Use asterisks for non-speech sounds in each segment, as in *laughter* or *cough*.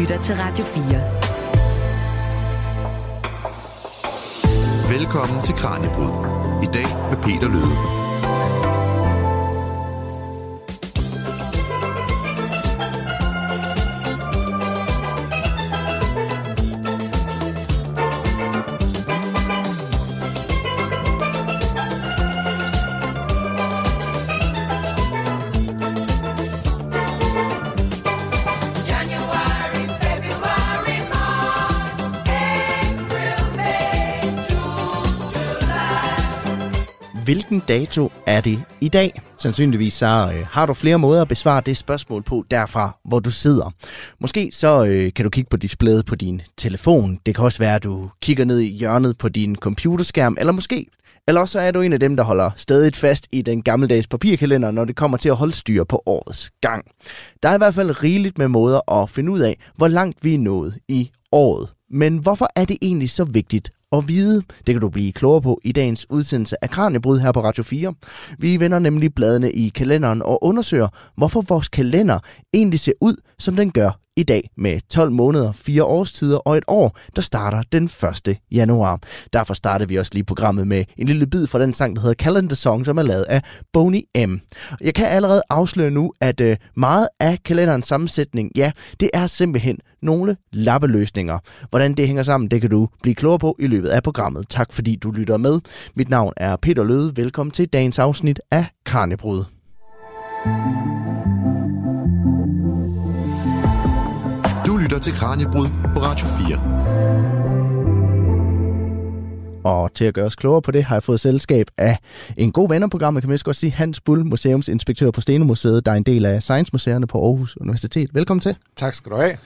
lytter til Radio 4. Velkommen til Kranjebrud. I dag med Peter Løde. Hvilken dato er det i dag? Sandsynligvis så øh, har du flere måder at besvare det spørgsmål på derfra, hvor du sidder. Måske så øh, kan du kigge på displayet på din telefon. Det kan også være, at du kigger ned i hjørnet på din computerskærm, eller måske eller også er du en af dem, der holder stadig fast i den gammeldags papirkalender, når det kommer til at holde styr på årets gang. Der er i hvert fald rigeligt med måder at finde ud af, hvor langt vi er nået i året. Men hvorfor er det egentlig så vigtigt at vide? Det kan du blive klogere på i dagens udsendelse af Kranjebryd her på Radio 4. Vi vender nemlig bladene i kalenderen og undersøger, hvorfor vores kalender egentlig ser ud, som den gør i dag med 12 måneder, 4 årstider og et år, der starter den 1. januar. Derfor starter vi også lige programmet med en lille bid fra den sang, der hedder Calendar Song, som er lavet af Boney M. Jeg kan allerede afsløre nu, at øh, meget af kalenderens sammensætning, ja, det er simpelthen nogle lappeløsninger. Hvordan det hænger sammen, det kan du blive klogere på i løbet af programmet. Tak fordi du lytter med. Mit navn er Peter Løde. Velkommen til dagens afsnit af Kranjebrud. Til Kranjebrud på Radio 4. Og til at gøre os klogere på det, har jeg fået selskab af en god ven af programmet, kan vi vist godt sige, Hans Bull, museumsinspektør på Stenemuseet, der er en del af Science Museerne på Aarhus Universitet. Velkommen til. Tak skal du have.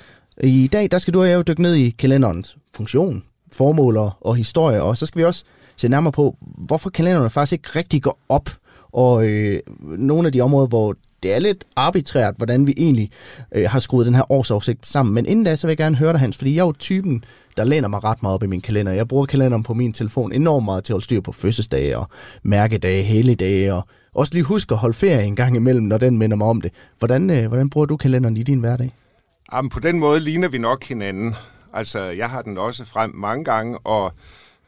I dag der skal du og jeg jo dykke ned i kalenderens funktion, formål og- og historie, og så skal vi også se nærmere på, hvorfor kalenderen faktisk ikke rigtig går op, og øh, nogle af de områder, hvor det er lidt arbitrært, hvordan vi egentlig øh, har skruet den her årsoversigt sammen. Men inden da, så vil jeg gerne høre dig, Hans, fordi jeg er jo typen, der læner mig ret meget op i min kalender. Jeg bruger kalenderen på min telefon enormt meget til at holde styr på fødselsdage og mærkedage, helligdage, og også lige huske at holde ferie en gang imellem, når den minder mig om det. Hvordan, øh, hvordan bruger du kalenderen i din hverdag? Jamen, på den måde ligner vi nok hinanden. Altså, jeg har den også frem mange gange, og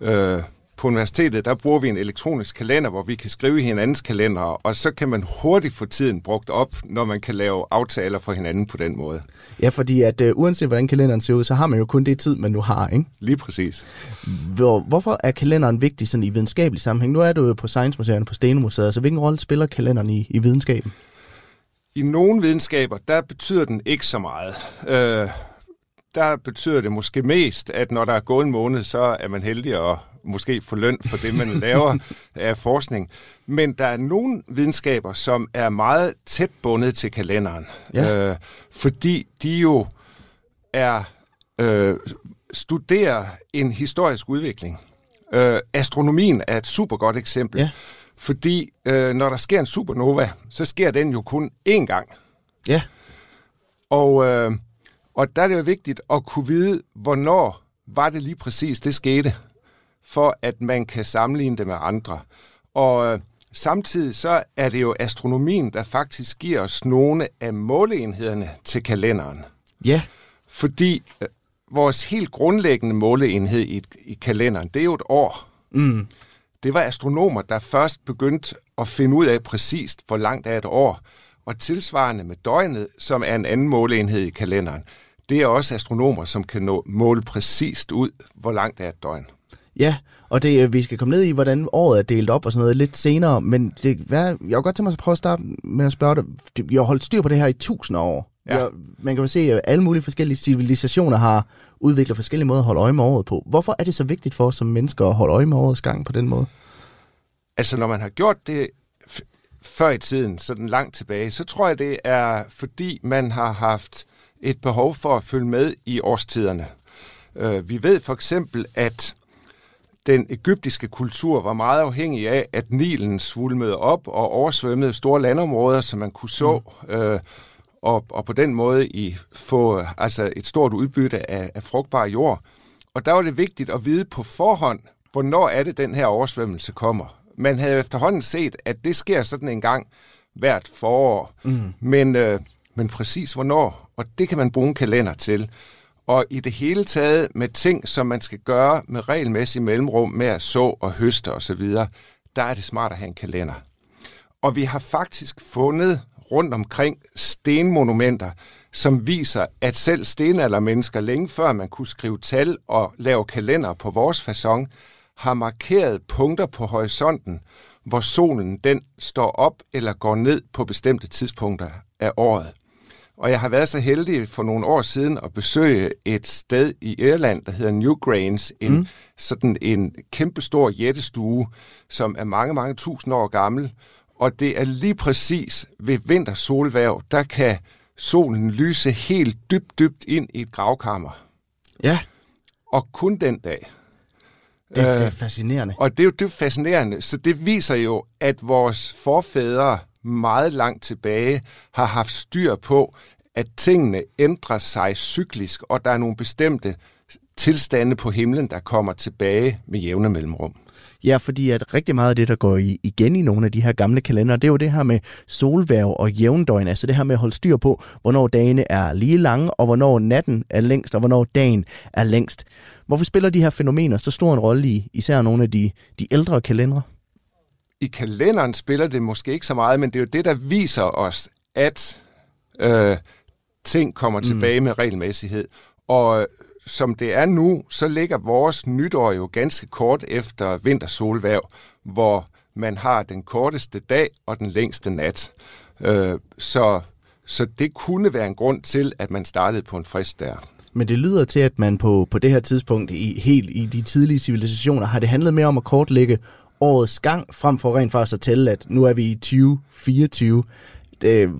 øh, på universitetet, der bruger vi en elektronisk kalender, hvor vi kan skrive i hinandens kalender, og så kan man hurtigt få tiden brugt op, når man kan lave aftaler for hinanden på den måde. Ja, fordi at øh, uanset hvordan kalenderen ser ud, så har man jo kun det tid, man nu har, ikke? Lige præcis. Hvor, hvorfor er kalenderen vigtig sådan i videnskabelig sammenhæng? Nu er du jo på Science Museerne på Stenemuseet, så hvilken rolle spiller kalenderen i, i videnskaben? I nogle videnskaber, der betyder den ikke så meget. Øh, der betyder det måske mest, at når der er gået en måned, så er man heldig at måske få løn for det, man laver *laughs* af forskning. Men der er nogle videnskaber, som er meget tæt bundet til kalenderen. Ja. Øh, fordi de jo er øh, studerer en historisk udvikling. Øh, astronomien er et super godt eksempel. Ja. Fordi øh, når der sker en supernova, så sker den jo kun én gang. Ja, Og, øh, og der er det jo vigtigt at kunne vide, hvornår var det lige præcis, det skete, for at man kan sammenligne det med andre. Og øh, samtidig så er det jo astronomien, der faktisk giver os nogle af måleenhederne til kalenderen. ja, Fordi øh, vores helt grundlæggende måleenhed i, i kalenderen, det er jo et år. mm, Det var astronomer, der først begyndte at finde ud af præcist, hvor langt er et år. Og tilsvarende med døgnet, som er en anden måleenhed i kalenderen, det er også astronomer, som kan nå, måle præcist ud, hvor langt er et døgn. Ja. Og det, øh, vi skal komme ned i, hvordan året er delt op og sådan noget lidt senere, men det, hvad, jeg kunne godt tænke mig at prøve at starte med at spørge dig. Vi har holdt styr på det her i tusinder af år. Ja. Ja. Man kan jo se, at alle mulige forskellige civilisationer har udviklet forskellige måder at holde øje med året på. Hvorfor er det så vigtigt for os som mennesker at holde øje med årets gang på den måde? Altså, når man har gjort det før i tiden, sådan langt tilbage, så tror jeg, det er fordi, man har haft et behov for at følge med i årstiderne. Øh, vi ved for eksempel, at den egyptiske kultur var meget afhængig af, at Nilen svulmede op og oversvømmede store landområder, som man kunne så, mm. øh, og, og på den måde i få altså et stort udbytte af, af frugtbar jord. Og der var det vigtigt at vide på forhånd, hvornår er det, den her oversvømmelse kommer. Man havde efterhånden set, at det sker sådan en gang hvert forår. Mm. Men, øh, men præcis hvornår. Og det kan man bruge en kalender til. Og i det hele taget med ting, som man skal gøre med regelmæssig mellemrum med at så og høste osv., der er det smart at have en kalender. Og vi har faktisk fundet rundt omkring stenmonumenter, som viser, at selv stenaldermennesker, længe før man kunne skrive tal og lave kalender på vores façon, har markeret punkter på horisonten, hvor solen den står op eller går ned på bestemte tidspunkter af året. Og jeg har været så heldig for nogle år siden at besøge et sted i Irland, der hedder Newgrange, en, mm. sådan en kæmpestor jættestue, som er mange, mange tusind år gammel. Og det er lige præcis ved vintersolværv, der kan solen lyse helt dybt, dybt ind i et gravkammer. Ja, Og kun den dag. det er, Øh, det er fascinerende. Og det er jo dybt fascinerende, så det viser jo, at vores forfædre meget langt tilbage har haft styr på, at tingene ændrer sig cyklisk, og der er nogle bestemte tilstande på himlen, der kommer tilbage med jævne mellemrum. Ja, fordi at rigtig meget af det, der går i, igen i nogle af de her gamle kalendere, det er jo det her med solværv og jævndøgn, altså det her med at holde styr på, hvornår dagene er lige lange, og hvornår natten er længst, og hvornår dagen er længst. Hvorfor spiller de her fænomener så stor en rolle i især nogle af de, de ældre kalendere? I kalenderen spiller det måske ikke så meget, men det er jo det, der viser os, at øh, ting kommer tilbage med regelmæssighed. Og øh, som det er nu, så ligger vores nytår jo ganske kort efter vintersolværv, hvor man har den korteste dag og den længste nat. Øh, så, så det kunne være en grund til, at man startede på en frist der. Men det lyder til, at man på, på det her tidspunkt, i, helt i de tidlige civilisationer, har det handlet mere om at kortlægge årets gang, frem for rent faktisk at tælle, at nu er vi i 2024. Det,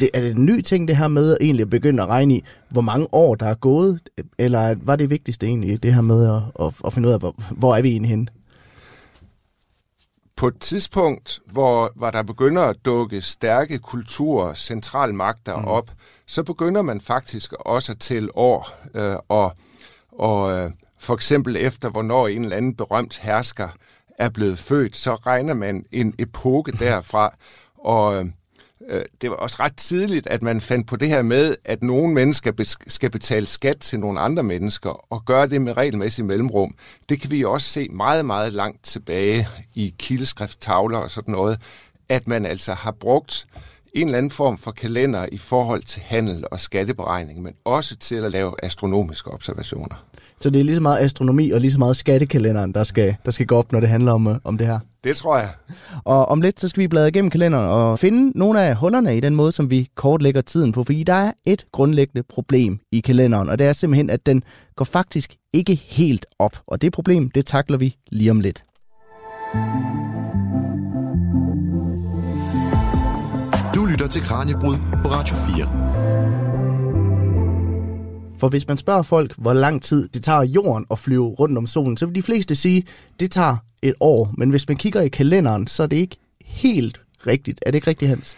det, er det en ny ting, det her med egentlig at begynde at regne i, hvor mange år der er gået? Eller var det vigtigste egentlig det her med at, at, at finde ud af, hvor, hvor er vi egentlig henne? på et tidspunkt, hvor, hvor der begynder at dukke stærke kulturer, centralmagter mm. op, så begynder man faktisk også at tælle år. Øh, og og øh, for eksempel efter, hvornår en eller anden berømt hersker er blevet født, så regner man en epoke derfra. Og øh, det var også ret tidligt, at man fandt på det her med, at nogle mennesker bes- skal betale skat til nogle andre mennesker, og gøre det med regelmæssig mellemrum. Det kan vi også se meget, meget langt tilbage i kildeskrifttavler og sådan noget, at man altså har brugt en eller anden form for kalender i forhold til handel og skatteberegning, men også til at lave astronomiske observationer. Så det er lige så meget astronomi og lige så meget skattekalenderen, der skal, der skal gå op, når det handler om, øh, om det her. Det tror jeg. Og om lidt, så skal vi bladre igennem kalenderen og finde nogle af hullerne i den måde, som vi kortlægger tiden på. Fordi der er et grundlæggende problem i kalenderen, og det er simpelthen, at den går faktisk ikke helt op. Og det problem, det takler vi lige om lidt. Du til Kranjebrud på Radio 4. For hvis man spørger folk, hvor lang tid det tager jorden at flyve rundt om solen, så vil de fleste sige, det tager et år. Men hvis man kigger i kalenderen, så er det ikke helt rigtigt. Er det ikke rigtigt, Hans?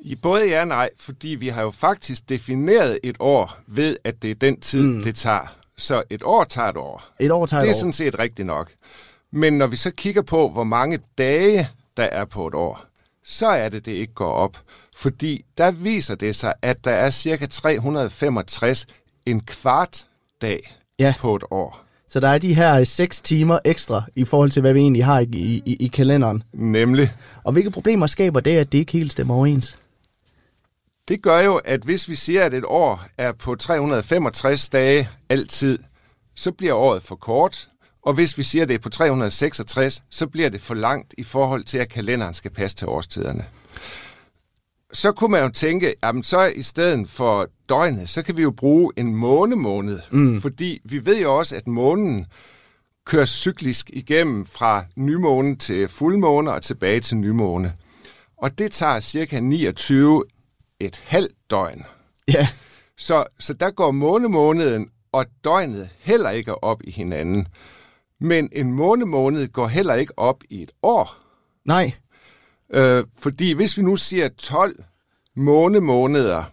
I både ja og nej, fordi vi har jo faktisk defineret et år ved, at det er den tid, mm. det tager. Så et år tager et år. Et år tager Det er et år. sådan set rigtigt nok. Men når vi så kigger på, hvor mange dage der er på et år, så er det, det ikke går op. Fordi der viser det sig, at der er cirka 365 en kvart dag Ja. på et år. Så der er de her 6 timer ekstra i forhold til, hvad vi egentlig har i, i, i kalenderen. Nemlig, Og hvilke problemer skaber det, at det ikke helt stemmer overens? det gør jo, at hvis vi siger, at et år er på 365 dage altid, så bliver året for kort. Og hvis vi siger, det er på 366, så bliver det for langt i forhold til, at kalenderen skal passe til årstiderne. Så kunne man jo tænke, jamen så i stedet for døgnet, så kan vi jo bruge en månemåned. Mm. Fordi vi ved jo også, at månen kører cyklisk igennem fra nymåne til fuldmåne og tilbage til nymåne. Og det tager cirka 29 et halvt døgn. Ja. Så, så der går månemåneden og døgnet heller ikke op i hinanden. Men en månemåned går heller ikke op i et år. Nej. Øh, fordi hvis vi nu siger 12 månemåneder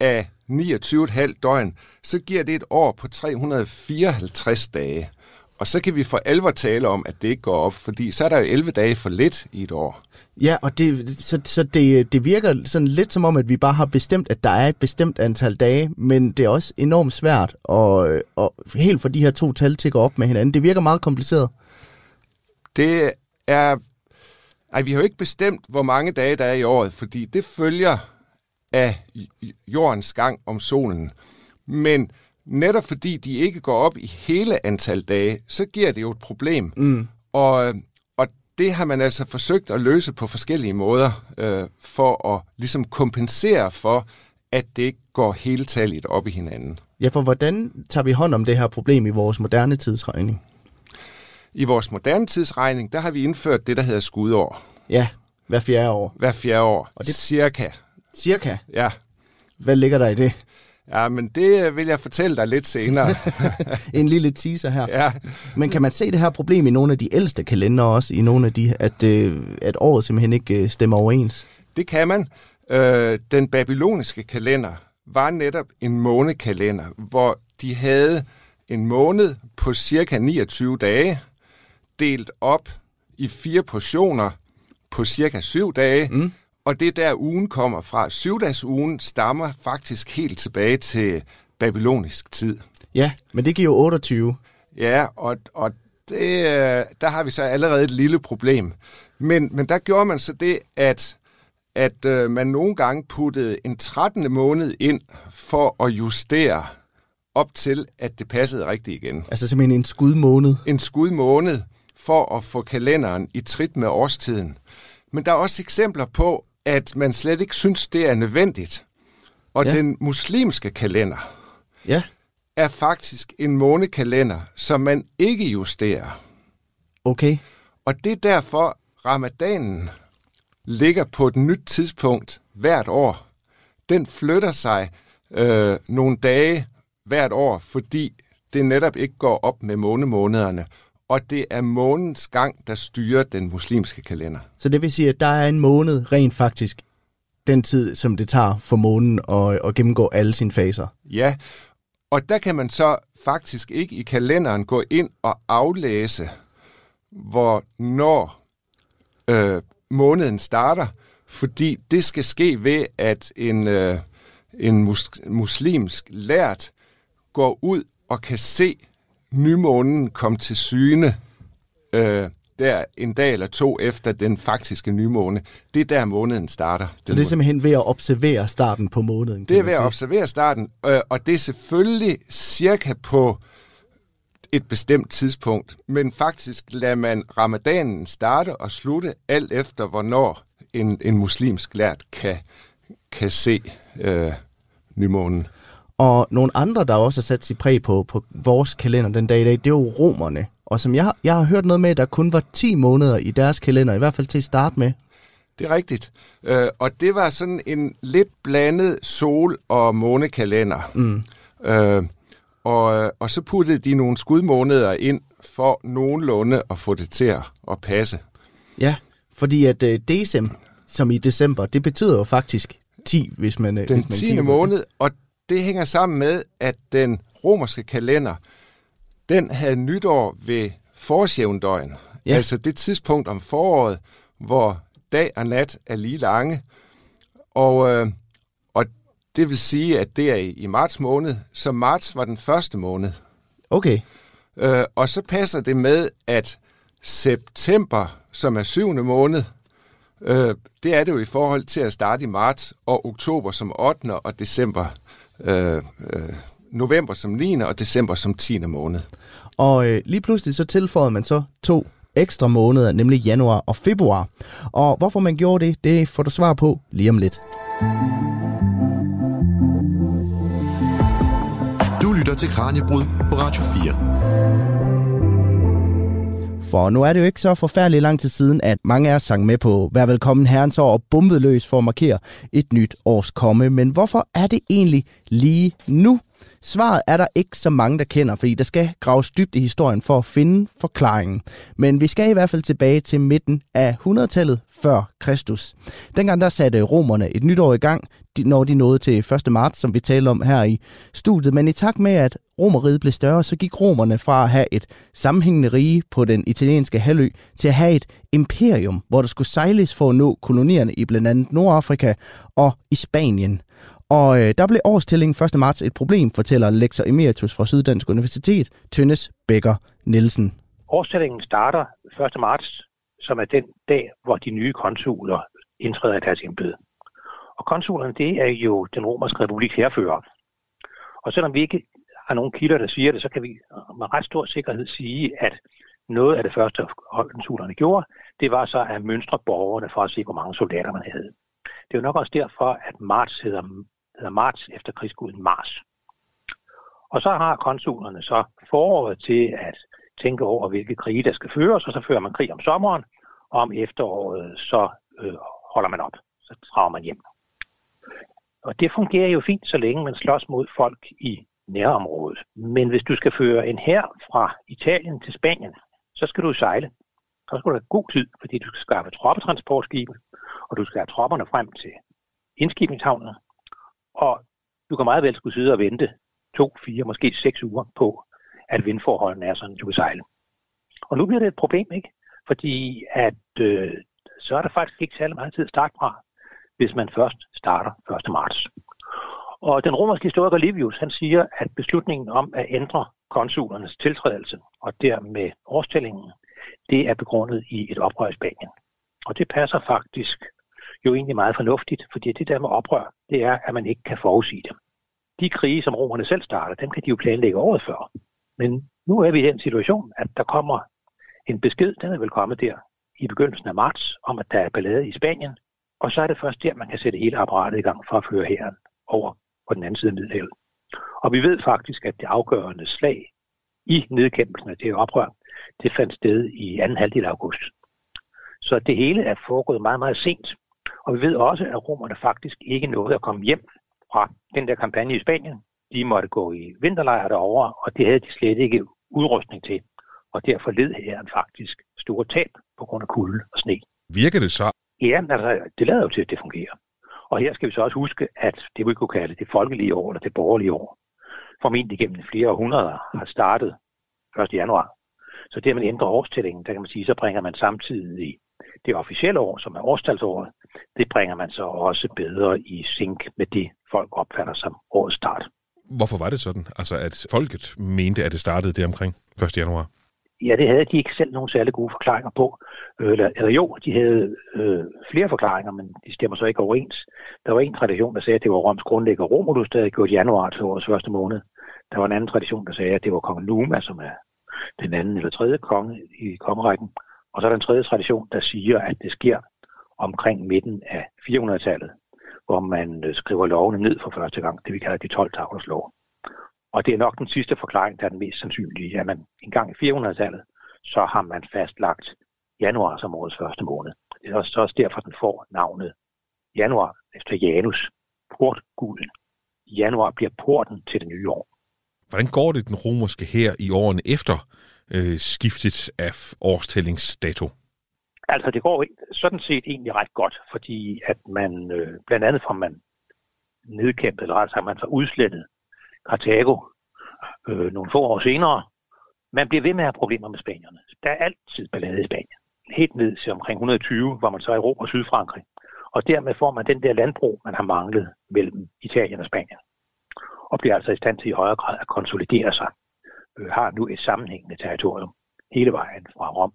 af 29,5 døgn, så giver det et år på 354 dage. Og så kan vi for alvor tale om, at det ikke går op, fordi så er der jo 11 dage for lidt i et år. Ja, og det, så, så det, det virker sådan lidt som om, at vi bare har bestemt, at der er et bestemt antal dage, men det er også enormt svært at, at helt få de her to tal til at gå op med hinanden. Det virker meget kompliceret. Det er... Ej, vi har jo ikke bestemt, hvor mange dage der er i året, fordi det følger af jordens gang om solen. Men netop fordi de ikke går op i hele antal dage, så giver det jo et problem. Mm. Og, og det har man altså forsøgt at løse på forskellige måder, øh, for at ligesom kompensere for, at det ikke går hele talligt op i hinanden. Ja, for hvordan tager vi hånd om det her problem i vores moderne tidsregning? I vores moderne tidsregning, der har vi indført det, der hedder skudår. Ja, hver fjerde år. Hver fjerde år. Og det... Cirka. Cirka. Ja. Hvad ligger der i det? Ja, men det vil jeg fortælle dig lidt senere. *laughs* En lille teaser her. ja. Men kan man se det her problem i nogle af de ældste kalendere også, i nogle af de, at, øh, at året simpelthen ikke øh, stemmer overens? Det kan man. Øh, den babyloniske kalender var netop en månekalender, hvor de havde en måned på cirka 29 dage, delt op i fire portioner på cirka syv dage, mm. Og det er der ugen kommer fra. Syvdagsugen stammer faktisk helt tilbage til babylonisk tid. Ja, men det giver jo 28. Ja, og, og det, der har vi så allerede et lille problem. Men, men der gjorde man så det, at, at øh, man nogle gange puttede en 13. måned ind for at justere op til, at det passede rigtigt igen. Altså simpelthen en skudmåned. En skud måned for at få kalenderen i trit med årstiden. Men der er også eksempler på, at man slet ikke synes, det er nødvendigt. Og Ja. den muslimske kalender, Ja, er faktisk en månekalender, som man ikke justerer. okay. Og det er derfor, ramadanen ligger på et nyt tidspunkt hvert år. Den flytter sig øh, nogle dage hvert år, fordi det netop ikke går op med månemånederne. Og det er månens gang, der styrer den muslimske kalender. Så det vil sige, at der er en måned rent faktisk den tid, som det tager for månen at, at gennemgå alle sine faser. Ja, og der kan man så faktisk ikke i kalenderen gå ind og aflæse, hvornår øh, måneden starter, fordi det skal ske ved, at en, øh, en mus- muslimsk lært går ud og kan se nymånen komme til syne øh, der en dag eller to efter den faktiske nymåne. Det er der måneden starter. Så det er simpelthen ved at observere starten på måneden. Det er ved at observere starten, øh, og det er selvfølgelig cirka på et bestemt tidspunkt, men faktisk lader man ramadanen starte og slutte alt efter, hvornår en, en muslimsk lært kan, kan se øh, nymånen. Og nogle andre, der også har sat sig præg på, på vores kalender den dag i dag, det er jo romerne. Og som jeg, jeg har hørt noget med, der kun var 10 måneder i deres kalender, i hvert fald til at starte med. Det er rigtigt. Øh, og det var sådan en lidt blandet sol- og månekalender. Mm. Øh, og, og så puttede de nogle skudmåneder ind for nogenlunde at få det til at, passe. Ja, fordi at øh, decem, som i december, det betyder jo faktisk 10, hvis man... øh, Den hvis man 10. kigger på det. måned, og det hænger sammen med, at den romerske kalender, den havde nytår ved forårsjævndøgn. Ja. Altså det tidspunkt om foråret, hvor dag og nat er lige lange. Og, øh, og det vil sige, at det er i, i marts måned, så marts var den første måned. Okay, Øh, og så passer det med, at september, som er syvende måned, øh, det er det jo i forhold til at starte i marts, og oktober som 8. og december, øh, øh, november som 9. og december som 10. måned. og øh, lige pludselig så tilføjede man så to ekstra måneder, nemlig januar og februar. Og hvorfor man gjorde det, det får du svar på lige om lidt. Du lytter til Kranjebrud på Radio 4. For nu er det jo ikke så forfærdeligt lang tid siden, at mange af os sang med på Vær velkommen herrens år og bumpede løs for at markere et nyt års komme. Men hvorfor er det egentlig lige nu? Svaret er der ikke så mange, der kender, fordi der skal graves dybt i historien for at finde forklaringen. Men vi skal i hvert fald tilbage til midten af 100-tallet før Kristus. Dengang der satte romerne et nyt år i gang, når de nåede til 1. marts, som vi talte om her i studiet. Men i takt med, at romeriet blev større, så gik romerne fra at have et sammenhængende rige på den italienske halvø til at have et imperium, hvor der skulle sejles for at nå kolonierne i blandt andet Nordafrika og i Spanien. Og øh, der blev årstillingen 1. marts et problem, fortæller lektor emeritus fra Syddansk Universitet, Tønnes Bækker Nielsen. Årstillingen starter 1. marts, som er den dag, hvor de nye konsuler indtræder i deres embede. Og konsulerne, det er jo den romerske republiks herfører. Og selvom vi ikke har nogen kilder, der siger det, så kan vi med ret stor sikkerhed sige, at noget af det første, konsulerne gjorde, det var så at mønstre borgerne for at se, hvor mange soldater man havde. Det er jo nok også derfor, at marts hedder, hedder marts efter krigsguden Mars. Og så har konsulerne så foråret til at tænke over, hvilke krige der skal føres, og så fører man krig om sommeren, og om efteråret så øh, holder man op. Så drager man hjem. Og det fungerer jo fint, så længe man slås mod folk i nærområdet. Men hvis du skal føre en hær fra Italien til Spanien, så skal du sejle. Så skal du have god tid, fordi du skal skaffe troppetransportskibe, og du skal have tropperne frem til indskibningshavnen. Og du kan meget vel skulle sidde og vente to, fire, måske seks uger på, at vindforholdene er sådan, du kan sejle. Og nu bliver det et problem, ikke? Fordi at øh, så er der faktisk ikke særlig meget tid at starte fra, hvis man først starter 1. marts. Og den romerske historiker Livius, han siger, at beslutningen om at ændre konsulernes tiltrædelse og dermed årstællingen, det er begrundet i et oprør i Spanien. Og det passer faktisk jo egentlig meget fornuftigt, fordi det der med oprør, det er, at man ikke kan forudsige dem. De krige, som romerne selv starter, dem kan de jo planlægge året før. Men nu er vi i den situation, at der kommer en besked, den er vel kommet der i begyndelsen af marts, om at der er ballade i Spanien, og så er det først der, man kan sætte hele apparatet i gang for at føre hæren over på den anden side af Middelhavet. Og vi ved faktisk, at det afgørende slag i nedkæmpelsen af det her oprør, det fandt sted i anden halvdel af august. Så det hele er foregået meget, meget sent. Og vi ved også, at romerne faktisk ikke nåede at komme hjem fra den der kampagne i Spanien. De måtte gå i vinterlejre derovre, og det havde de slet ikke udrustning til. Og derfor led hæren faktisk store tab på grund af kulde og sne. Virker det så? Ja, altså, det lader jo til, at det fungerer. Og her skal vi så også huske, at det vi kunne kalde det folkelige år, eller det borgerlige år, formentlig gennem flere århundreder har startet 1. januar. Så det, at man ændrer årstællingen, der kan man sige, så bringer man samtidig det officielle år, som er årstalsåret, det bringer man så også bedre i synk med det, folk opfatter som årets start. Hvorfor var det sådan? Altså, at folket mente, at det startede der omkring 1. januar? Ja, det havde de ikke selv nogen særlig gode forklaringer på. Øh, Eller, eller jo, de havde øh, flere forklaringer, men de stemmer så ikke overens. Der var en tradition, der sagde, at det var Roms grundlægger Romulus, der havde gjort januar til årets første måned. Der var en anden tradition, der sagde, at det var kong Numa, som er den anden eller tredje konge i kongerækken. Og så er der en tredje tradition, der siger, at det sker omkring midten af 400-tallet, hvor man øh, skriver lovene ned for første gang, det vi kalder de 12 tavlers lov. Og det er nok den sidste forklaring, der er den mest sandsynlige, at man engang i 400-tallet, så har man fastlagt januar som årets første måned. Det er også, også derfor, den får navnet januar efter Janus, portguden. Januar bliver porten til det nye år. Hvordan går det den romerske her i årene efter øh, skiftet af årstællingsdato? Altså, det går sådan set egentlig ret godt, fordi at man, øh, blandt andet får man nedkæmpet, eller altså man får udslettet Cartago øh, nogle få år senere. Man bliver ved med at have problemer med spanierne. Der er altid ballade i Spanien. Helt ned til omkring 120, hvor man så erobrer Sydfrankrig. Og dermed får man den der landbrug, man har manglet mellem Italien og Spanien. Og bliver altså i stand til i højere grad at konsolidere sig. Øh, har nu et sammenhængende territorium hele vejen fra Rom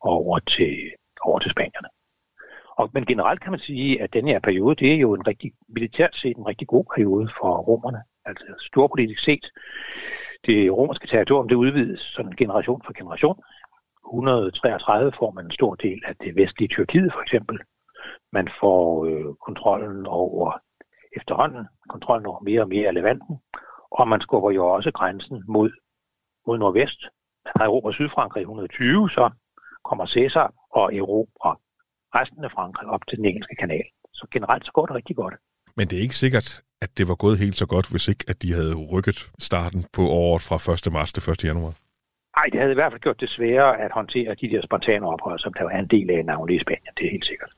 over til, over til Spanierne. Og, men generelt kan man sige, at denne her periode, det er jo en rigtig, militært set en rigtig god periode for romerne. Altså storpolitisk set. Det romerske territorium, det udvides sådan generation for generation. 133 får man en stor del af det vestlige Tyrkiet for eksempel. Man får øh, kontrollen over efterhånden, kontrollen over mere og mere af Levanten, og man skubber jo også grænsen mod, mod nordvest. Man har erobret Sydfrankrig 120, så kommer Cæsar og erobrer resten af Frankrig op til den engelske kanal. Så generelt så går det rigtig godt. Men det er ikke sikkert, at det var gået helt så godt, hvis ikke at de havde rykket starten på året fra 1. marts til 1. januar. Ej, det havde i hvert fald gjort det sværere at håndtere de der spontane ophold, som der var en del af navnet i Spanien. Det er helt sikkert.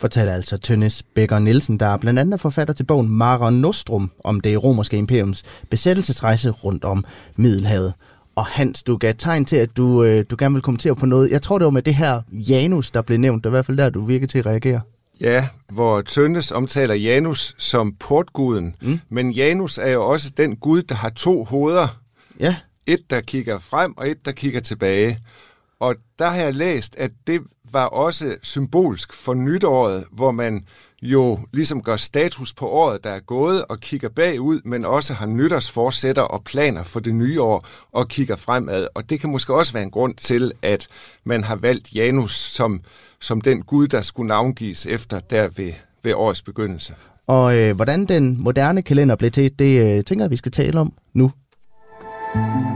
Fortæller altså Tønnes Becker Nielsen, der er blandt andet forfatter til bogen Mare Nostrum om det romerske imperiums besættelsesrejse rundt om Middelhavet. Og Hans, du gav tegn til, at du, øh, du gerne vil kommentere på noget. Jeg tror, det var med det her Janus, der blev nævnt. Det er i hvert fald der, du virker til at reagere. Ja, hvor Tønnes omtaler Janus som portguden. Mm. Men Janus er jo også den gud, der har to hoveder. Ja, Et, der kigger frem, og et, der kigger tilbage. Og der har jeg læst, at det var også symbolsk for nytåret, hvor man jo ligesom gør status på året, der er gået, og kigger bagud, men også har nytårsforsætter og planer for det nye år, og kigger fremad. Og det kan måske også være en grund til, at man har valgt Janus som, som den gud, der skulle navngives efter der ved, ved årets begyndelse. og øh, hvordan den moderne kalender blev til, det øh, tænker jeg, vi skal tale om nu. Mm.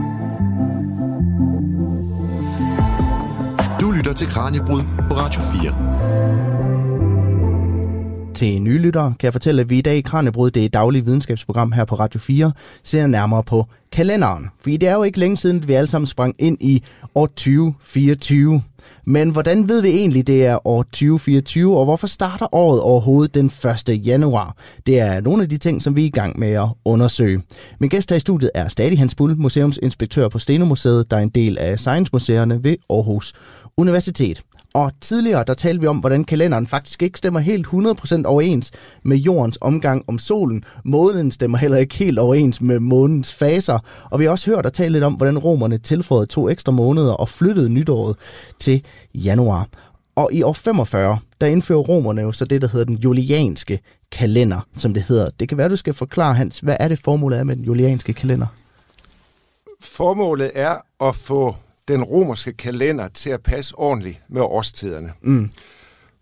Til Kranjebrud på Radio 4. Til nye lyttere kan jeg fortælle, at vi i dag i Kranjebrud, det er et videnskabsprogram her på Radio 4, ser nærmere på kalenderen. Fordi det er jo ikke længe siden, at vi alle sammen sprang ind i år 2024. Men hvordan ved vi egentlig, det er år 2024, og hvorfor starter året overhovedet den 1. januar? Det er nogle af de ting, som vi er i gang med at undersøge. Min gæst her i studiet er stadig Hans Bull, museumsinspektør på Stenomuseet, der er en del af Science-museerne ved Aarhus Universitet. Og tidligere, der talte vi om, hvordan kalenderen faktisk ikke stemmer helt 100% overens med jordens omgang om solen. Månen stemmer heller ikke helt overens med månens faser. Og vi har også hørt og talt lidt om, hvordan romerne tilføjede to ekstra måneder og flyttede nytåret til januar. Og i år 45, der indfører romerne jo så det, der hedder den julianske kalender, som det hedder. Det kan være, du skal forklare, Hans, hvad er det formålet er med den julianske kalender? Formålet er at få den romerske kalender til at passe ordentligt med årstiderne. Mm.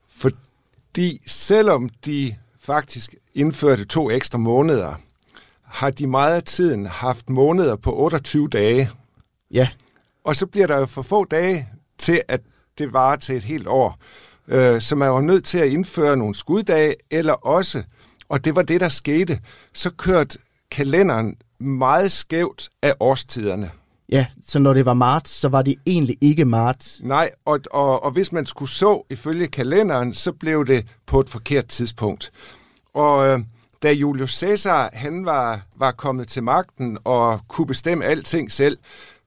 Fordi selvom de faktisk indførte to ekstra måneder, har de meget af tiden haft måneder på 28 dage. Ja, Og så bliver der jo for få dage til, at det varer til et helt år. Øh, så man var nødt til at indføre nogle skuddage, eller også, og det var det, der skete, så kørte kalenderen meget skævt af årstiderne. Ja, så når det var marts, så var det egentlig ikke marts. Nej, og, og, og hvis man skulle så ifølge kalenderen, så blev det på et forkert tidspunkt. Og øh, da Julius Caesar han var, var kommet til magten og kunne bestemme alting selv,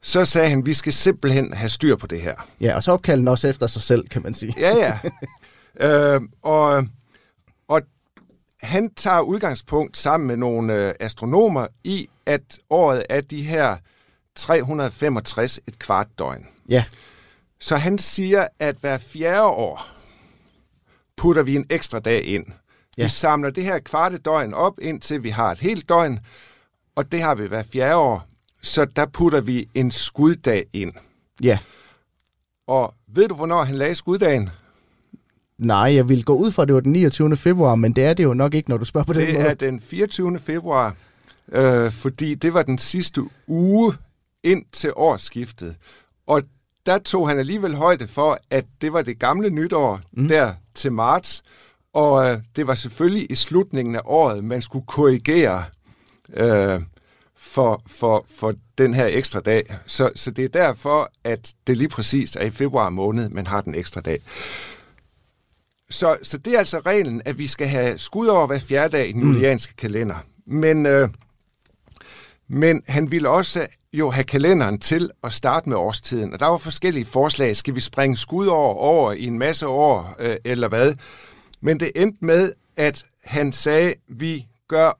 så sagde han, vi skal simpelthen have styr på det her. Ja, og så opkalder den også efter sig selv, kan man sige. Ja, ja. *laughs* øh, og, og han tager udgangspunkt sammen med nogle øh, astronomer i, at året er de her 365 et kvart døgn. Ja, Så han siger, at hver fjerde år putter vi en ekstra dag ind. Ja. Vi samler det her kvarte døgn op, indtil vi har et helt døgn, og det har vi hver fjerde år. Så der putter vi en skuddag ind. ja. Og ved du, hvornår han lagde skuddagen? Nej, jeg vil gå ud fra, at det var den 29. februar, men det er det jo nok ikke, når du spørger på den Det måde. er den 24. februar, øh, fordi det var den sidste uge ind til årsskiftet. Og der tog han alligevel højde for, at det var det gamle nytår mm. der til marts, og øh, det var selvfølgelig i slutningen af året, man skulle korrigere øh, for, for, for den her ekstra dag. Så, så det er derfor, at det lige præcis er i februar måned, man har den ekstra dag. Så, så det er altså reglen, at vi skal have skud over hver fjerde dag i den julianske kalender. Men, øh, men han ville også jo have kalenderen til at starte med årstiden. Og der var forskellige forslag. Skal vi springe skud over, over i en masse år, øh, eller hvad? Men det endte med, at han sagde, vi gør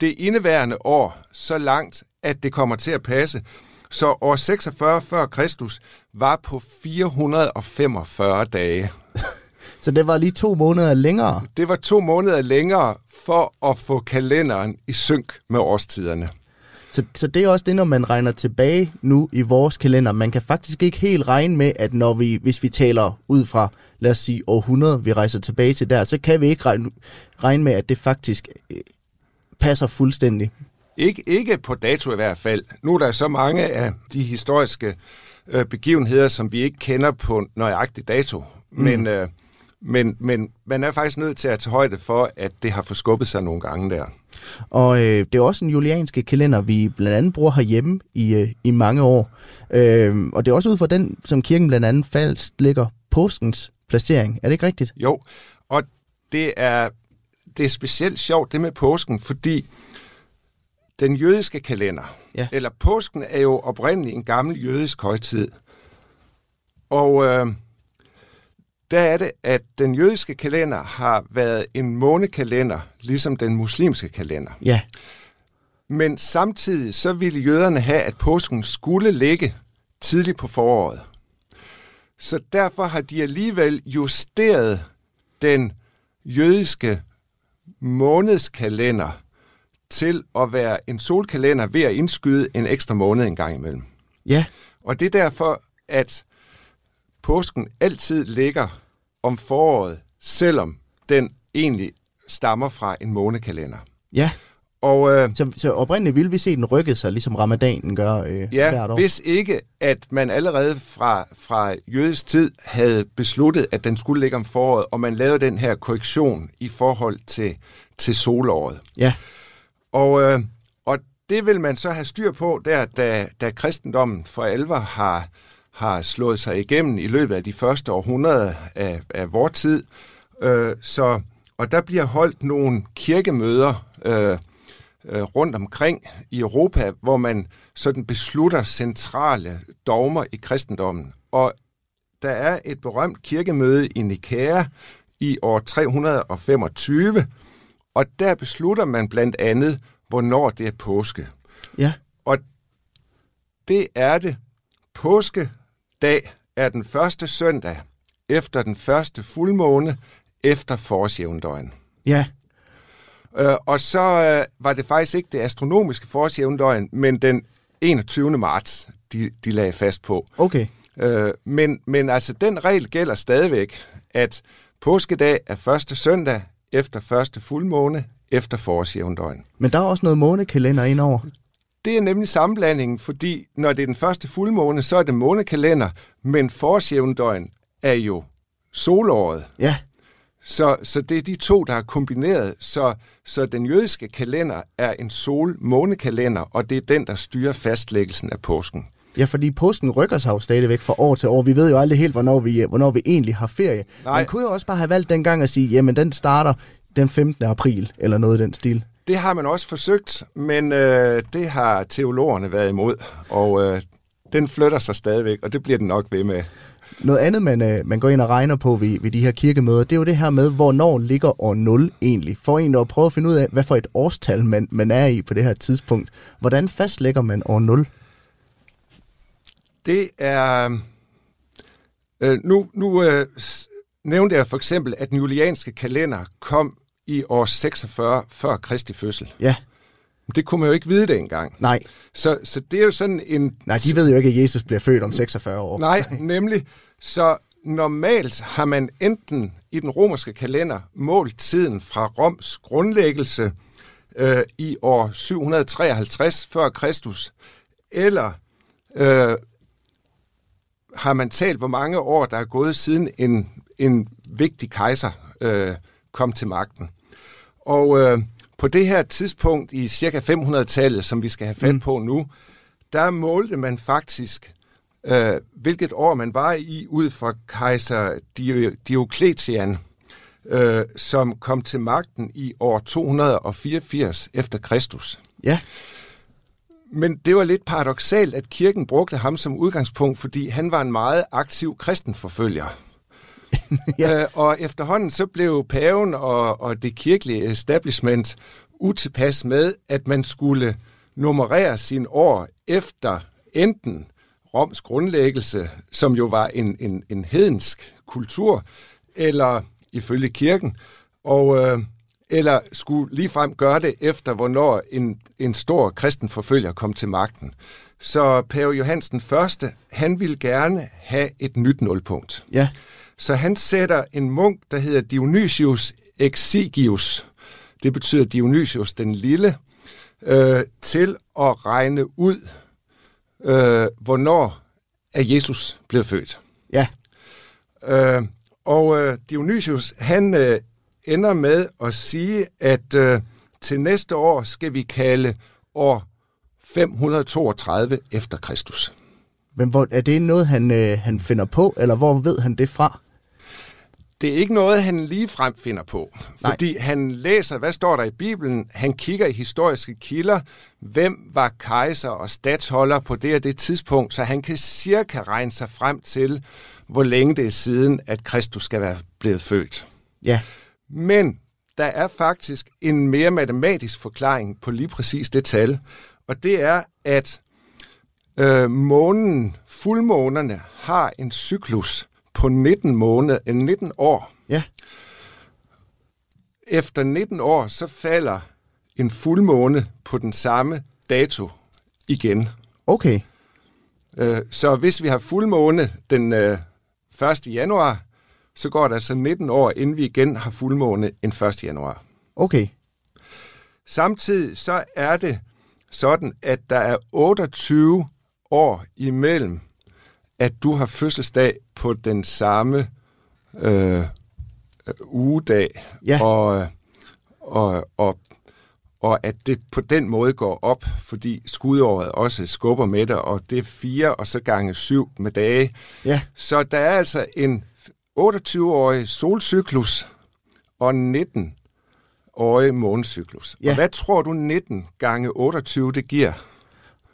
det indeværende år så langt, at det kommer til at passe. Så år 46 før Kristus var på 445 dage. Så det var lige to måneder længere. Det var to måneder længere for at få kalenderen i synk med årstiderne. Så, så det er også det, når man regner tilbage nu i vores kalender. Man kan faktisk ikke helt regne med, at når vi, hvis vi taler ud fra, lad os sige, århundrede, vi rejser tilbage til der, så kan vi ikke regne, regne med, at det faktisk øh, passer fuldstændig. Ikke, ikke på dato i hvert fald. Nu er der så mange af de historiske øh, begivenheder, som vi ikke kender på nøjagtig dato. Mm. Men, øh, Men, men man er faktisk nødt til at tage højde for, at det har forskubbet sig nogle gange der. Og øh, det er også en julianske kalender, vi blandt andet bruger herhjemme i, øh, i mange år. Øh, og det er også ud fra den, som kirken blandt andet falsk ligger påskens placering. Er det ikke rigtigt? Jo, og det er, det er specielt sjovt, det med påsken, fordi den jødiske kalender, Ja. eller påsken er jo oprindeligt en gammel jødisk højtid. Og øh, der er det, at den jødiske kalender har været en månekalender, ligesom den muslimske kalender. Ja. Men samtidig så ville jøderne have, at påsken skulle ligge tidligt på foråret. Så derfor har de alligevel justeret den jødiske månedskalender til at være en solkalender ved at indskyde en ekstra måned en gang imellem. Ja. Og det er derfor, at påsken altid ligger om foråret, selvom den egentlig stammer fra en månekalender. Ja. Og øh, Så, så oprindeligt ville vi se den rykket sig, ligesom ramadanen gør øh, hvert Ja, år. hvis ikke, at man allerede fra, fra jødisk tid havde besluttet, at den skulle ligge om foråret, og man lavede den her korrektion i forhold til, til solåret. Ja. Og, øh, og det vil man så have styr på, der da, da kristendommen for alvor har, har slået sig igennem i løbet af de første århundreder af, af vores tid. Øh, så, og der bliver holdt nogle kirkemøder øh, øh, rundt omkring i Europa, hvor man sådan beslutter centrale dogmer i kristendommen. Og der er et berømt kirkemøde i Nikæa i år 325, og der beslutter man blandt andet, hvornår det er påske. Ja. Og det er det. Påskedag er den første søndag efter den første fuldmåne efter forårsjævndøgn. Ja. Øh, og så øh, var det faktisk ikke det astronomiske forårsjævndøgn, men den 21. marts, de, de lagde fast på. Okay. Øh, men, men altså, den regel gælder stadigvæk, at påskedag er første søndag efter første fuldmåne efter forårsjævndøgn. Men der er også noget månekalender indover. Det er nemlig sammenblandingen, fordi når det er den første fuldmåne, så er det månekalender, men forårsjævndøgn er jo solåret. Ja. Så, så det er de to, der er kombineret. Så, så den jødiske kalender er en sol-månekalender, og det er den, der styrer fastlæggelsen af påsken. Ja, fordi påsken rykker sig jo stadigvæk fra år til år. Vi ved jo aldrig helt, hvornår vi, hvornår vi egentlig har ferie. Nej. Man kunne jo også bare have valgt dengang at sige, jamen den starter den 15. april, eller noget i den stil. Det har man også forsøgt, men øh, det har teologerne været imod, og øh, den flytter sig stadigvæk, og det bliver den nok ved med. Noget andet, man, øh, man går ind og regner på ved, ved de her kirkemøder, det er jo det her med, hvornår ligger år 0 egentlig. For egentlig at prøve at finde ud af, hvad for et årstal man, man er i på det her tidspunkt. Hvordan fastlægger man år 0? Det er... Øh, nu nu øh, nævnte jeg for eksempel, at den julianske kalender kom i år 46 før Kristi fødsel. Ja, Det kunne man jo ikke vide det engang. nej. Så, så det er jo sådan en... Nej, de ved jo ikke, at Jesus bliver født om 46 år. Nej, nemlig. Så normalt har man enten i den romerske kalender målt tiden fra Roms grundlæggelse øh, i år 753 før Kristus, eller øh, har man talt, hvor mange år der er gået siden en, en vigtig kejser øh, kom til magten. Og øh, på det her tidspunkt i cirka 500-tallet, som vi skal have fat på nu, der målte man faktisk, øh, hvilket år man var i, ud fra kejser Dio- Diocletian, øh, som kom til magten i år 284 efter Kristus. Ja, Men det var lidt paradoxalt, at kirken brugte ham som udgangspunkt, fordi han var en meget aktiv kristenforfølger. *laughs* ja. øh, og efterhånden så blev paven og, og det kirkelige establishment utilpas med, at man skulle nummerere sine år efter enten Roms grundlæggelse, som jo var en, en, en hedensk kultur, eller ifølge kirken, og, øh, eller skulle ligefrem gøre det efter, hvornår en, en stor kristen forfølger kom til magten. Så pave Johannes første, han ville gerne have et nyt nulpunkt. ja, så han sætter en munk, der hedder Dionysius Exigius, det betyder Dionysius den lille, øh, til at regne ud, øh, hvornår er Jesus blev født. ja. Øh, Og øh, Dionysius, han øh, ender med at sige, at øh, til næste år skal vi kalde år 532 efter Kristus. Men hvor, er det noget, han, øh, han finder på, eller hvor ved han det fra? Det er ikke noget, han lige frem finder på, Nej. fordi han læser, hvad står der i Bibelen, han kigger i historiske kilder, hvem var kejser og statsholder på det og det tidspunkt, så han kan cirka regne sig frem til, hvor længe det er siden, at Kristus skal være blevet født. Ja, Men der er faktisk en mere matematisk forklaring på lige præcis det tal, og det er, at øh, månen, fuldmånerne, har en cyklus på 19, måneder, øh, 19 år. ja, Efter 19 år, så falder en fuldmåne på den samme dato igen. okay. Øh, Så hvis vi har fuldmåne den øh, 1. januar, så går der altså 19 år, inden vi igen har fuldmåne en 1. januar. Okay. Samtidig så er det sådan, at der er 28 år imellem, at du har fødselsdag på den samme øh, ugedag, Ja. og, og, og, og at det på den måde går op, fordi skudåret også skubber med det, og det er fire og så gange syv med dage. Ja, Så der er altså en 28-årig solcyklus og en 19-årig månecyklus. Ja. Og hvad tror du 19 gange 28 det giver?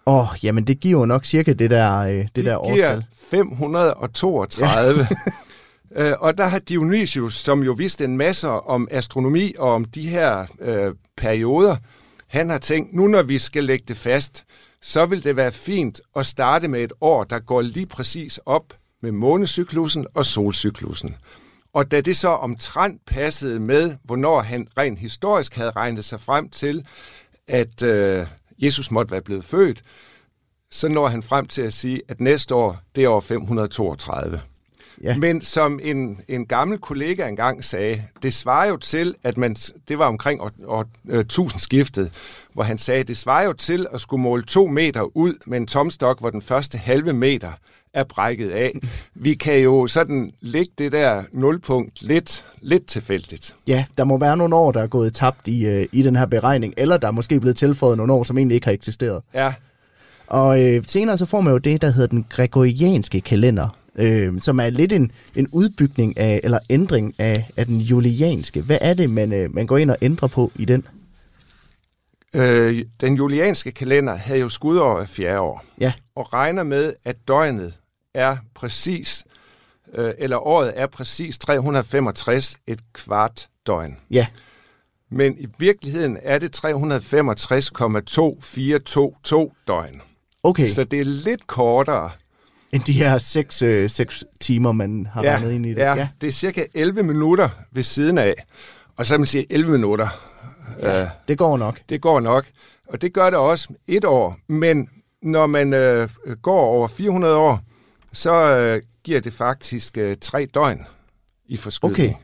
Åh, oh, jamen det giver jo nok cirka det der, øh, det, det der årstal. 532. *laughs* Øh, og der har Dionysius, som jo vidste en masse om astronomi og om de her øh, perioder, han har tænkt, nu når vi skal lægge det fast, så vil det være fint at starte med et år, der går lige præcis op med månecyklusen og solcyklusen. Og da det så omtrent passede med, hvornår han rent historisk havde regnet sig frem til, at øh, Jesus måtte være blevet født, så når han frem til at sige, at næste år, det er år 532. Ja. Men som en, en gammel kollega engang sagde, det svarer jo til, at man, det var omkring år, år øh, tusindskiftet, hvor han sagde, det svarer jo til at skulle måle to meter ud med en tomstok, hvor den første halve meter er brækket af. Vi kan jo sådan lægge det der nulpunkt lidt, lidt tilfældigt. Ja, der må være nogle år, der er gået tabt i, øh, i den her beregning, eller der er måske blevet tilføjet nogle år, som egentlig ikke har eksisteret. Ja, Og øh, senere så får man jo det, der hedder den gregorianske kalender, øh, som er lidt en, en udbygning af, eller ændring af, af den julianske. Hvad er det, man, øh, man går ind og ændrer på i den? øh, den julianske kalender havde jo skudår af fjerde år. Ja, og regner med, at døgnet er præcis, øh, eller året er præcis 365 et kvart døgn. ja, Men i virkeligheden er det 365,2422 døgn. okay. Så det er lidt kortere. End de her seks, øh, seks timer, man har ja, regnet ind i det. Ja, det er cirka 11 minutter ved siden af. Og så man sige 11 minutter. Ja. Øh, det går nok. det går nok. Og det gør det også et år. Men når man øh, går over 400 år, så øh, giver det faktisk øh, tre døgn i forskydning. Okay.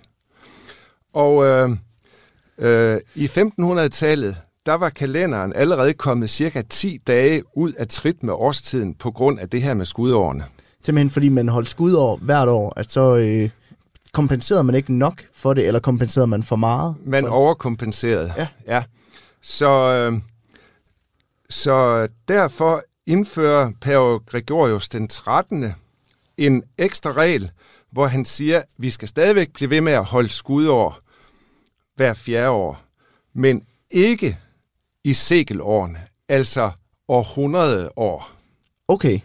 Og øh, øh, i 1500-tallet, der var kalenderen allerede kommet cirka 10 dage ud af trit med årstiden på grund af det her med skudårene. Simpelthen fordi man holdt skud over hvert år, at så øh, kompenserede man ikke nok for det, eller kompenserede man for meget? Man for... overkompenserede. Ja. ja. Så, øh, så derfor indfører Pave Gregorius den 13. en ekstra regel, hvor han siger, at vi skal stadigvæk blive ved med at holde skudår hver fjerde år, men ikke i sekelårene, altså århundrede år. Okay,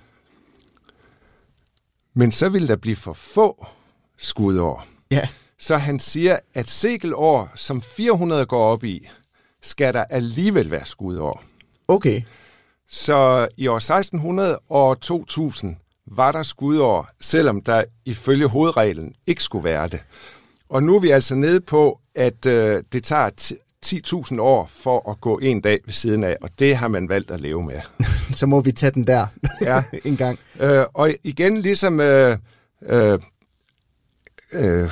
Men så vil der blive for få skudår. ja, Så han siger, at sekelår, som 400 går op i, skal der alligevel være skudår. okay. Så i år 1600 og 2000 var der skudår, selvom der ifølge hovedreglen ikke skulle være det. Og nu er vi altså nede på, at øh, det tager ti- 10.000 år for at gå en dag ved siden af, og det har man valgt at leve med. *laughs* Så må vi tage den der *laughs* Ja. *laughs* en gang. Øh, og igen, ligesom øh, øh, øh,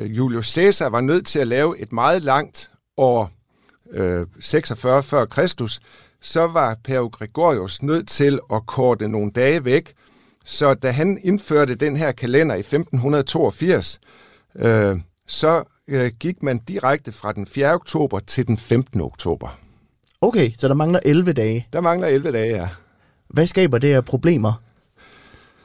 Julius Caesar var nødt til at lave et meget langt år øh, 46 før Kristus, så var Pave Gregorius nødt til at korte nogle dage væk. Så da han indførte den her kalender i 1582, øh, så øh, gik man direkte fra den 4. oktober til den 15. oktober. Okay, så der mangler 11 dage. Der mangler 11 dage, ja. Hvad skaber det af problemer?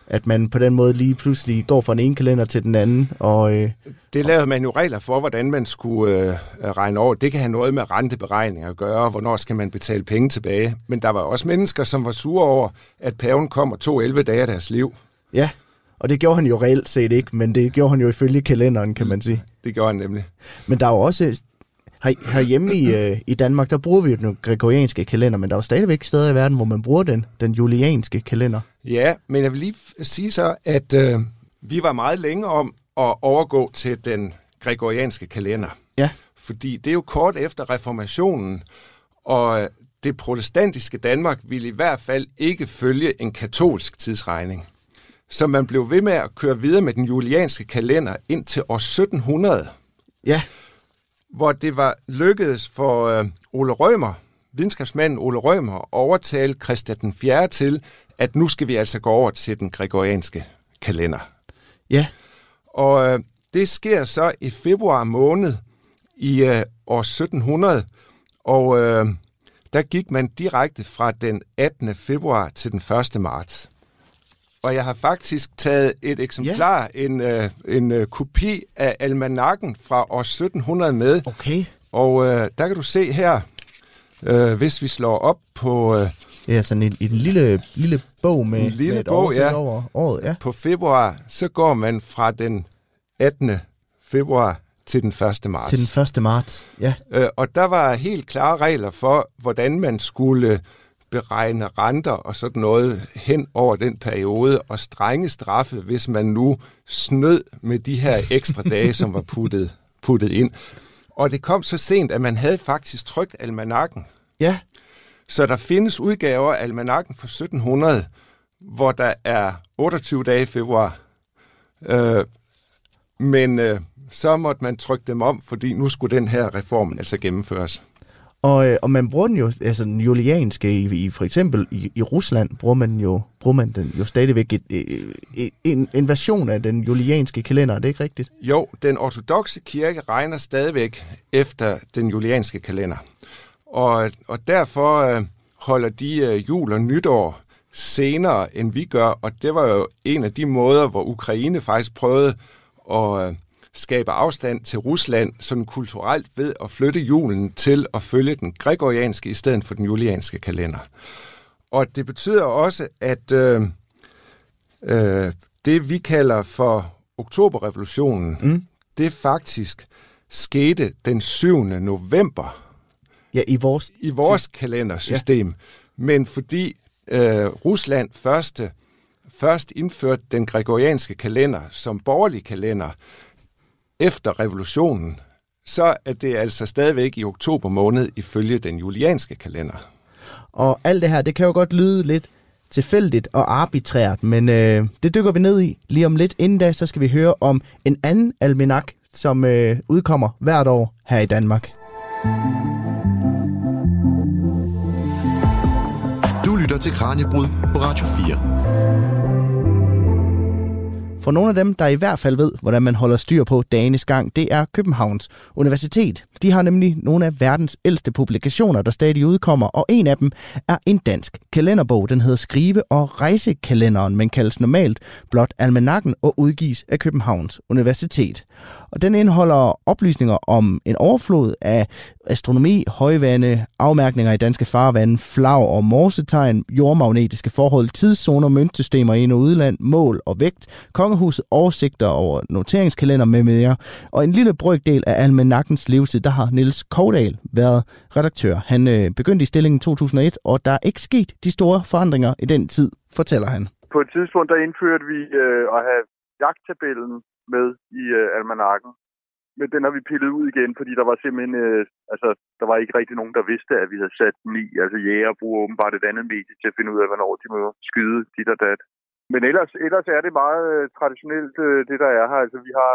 At man på den måde lige pludselig går fra den ene kalender til den anden, og øh, Det lavede man jo regler for, hvordan man skulle øh, regne over. Det kan have noget med renteberegninger at gøre, hvornår skal man betale penge tilbage. Men der var også mennesker, som var sure over, at paven kom og tog 11 dage af deres liv. ja, og det gjorde han jo reelt set ikke, men det gjorde han jo ifølge kalenderen, kan man sige. Det gjorde han nemlig. Men der er jo også, her, herhjemme i, øh, i Danmark, der bruger vi jo den gregorianske kalender, men der er jo stadigvæk steder i verden, hvor man bruger den, den julianske kalender. Ja, men jeg vil lige sige så, at øh, vi var meget længe om at overgå til den gregorianske kalender. Ja, Fordi det er jo kort efter reformationen, og øh, det protestantiske Danmark ville i hvert fald ikke følge en katolsk tidsregning. Så man blev ved med at køre videre med den julianske kalender ind til år 1700, ja, hvor det var lykkedes for øh, Ole Rømer, videnskabsmanden Ole Rømer, at overtale Christian den 4. til, at nu skal vi altså gå over til den gregorianske kalender. ja, Og øh, det sker så i februar måned i øh, år 1700, og øh, der gik man direkte fra den 18. februar til den 1. marts. Og jeg har faktisk taget et eksemplar, ja. en, øh, en øh, kopi af almanakken fra år 1700 med, okay. og øh, der kan du se her, øh, hvis vi slår op på, øh, Ja, sådan en, en lille, lille bog med, En lille med et bog, ja. over året, ja. på februar, så går man fra den 18. februar til den 1. marts. Til den 1. marts, ja. Øh, og der var helt klare regler for, hvordan man skulle beregne renter og sådan noget hen over den periode, og strenge straffe, hvis man nu snød med de her ekstra dage, som var puttet, puttet ind. Og det kom så sent, at man havde faktisk trykt almanakken. Ja, Så der findes udgaver af almanakken fra 1700, hvor der er 28 dage i februar. Øh, men øh, så måtte man trykke dem om, fordi nu skulle den her reform altså gennemføres og, øh, og man bruger den jo, altså den julianske, i, i for eksempel i, i Rusland, bruger man jo bruger man den jo stadigvæk et, et, et, en, en version af den julianske kalender, er det ikke rigtigt? Jo, den ortodoxe kirke regner stadigvæk efter den julianske kalender. Og, og derfor øh, holder de øh, jul og nytår senere, end vi gør. Og det var jo en af de måder, hvor Ukraine faktisk prøvede at øh, skabe afstand til Rusland sådan kulturelt ved at flytte julen til at følge den gregorianske i stedet for den julianske kalender. Og det betyder også, at øh, øh, det vi kalder for oktoberrevolutionen, mm. det faktisk skete den 7. november Ja, i vores... i vores kalendersystem. Ja. Men fordi øh, Rusland første, først indførte den gregorianske kalender som borgerlig kalender efter revolutionen, så er det altså stadigvæk i oktober måned ifølge den julianske kalender. Og alt det her, det kan jo godt lyde lidt tilfældigt og arbitrært, men øh, det dykker vi ned i lige om lidt. Inden da, så skal vi høre om en anden almanak, som øh, udkommer hvert år her i Danmark. Du lytter til Kranjebrud på Radio 4. For nogle af dem, der i hvert fald ved, hvordan man holder styr på dagens gang, det er Københavns Universitet. De har nemlig nogle af verdens ældste publikationer, der stadig udkommer, og en af dem er en dansk kalenderbog. Den hedder Skrive- og Rejsekalenderen, men kaldes normalt blot Almanakken og udgives af Københavns Universitet. Og den indeholder oplysninger om en overflod af astronomi, højvande, afmærkninger i danske farvande, flag og morsetegn, jordmagnetiske forhold, tidszoner, møntsystemer i ind- og udland, mål og vægt, kongehuset, oversigter over noteringskalender med mere. Og en lille brøkdel af almanakkens levetid, der har Niels Kovdal været redaktør. Han øh, begyndte i stillingen 2001, og der er ikke sket de store forandringer i den tid, fortæller han. På et tidspunkt, der indførte vi øh, at have jagttabellen med i øh, almanakken. Men den har vi pillet ud igen, fordi der var simpelthen, øh, altså, der var ikke rigtig nogen, der vidste, at vi havde sat den i. Altså jæger bruger åbenbart et andet medie til at finde ud af, hvornår de må skyde dit og dat. Men ellers, ellers er det meget øh, traditionelt, øh, det der er her. Altså vi har,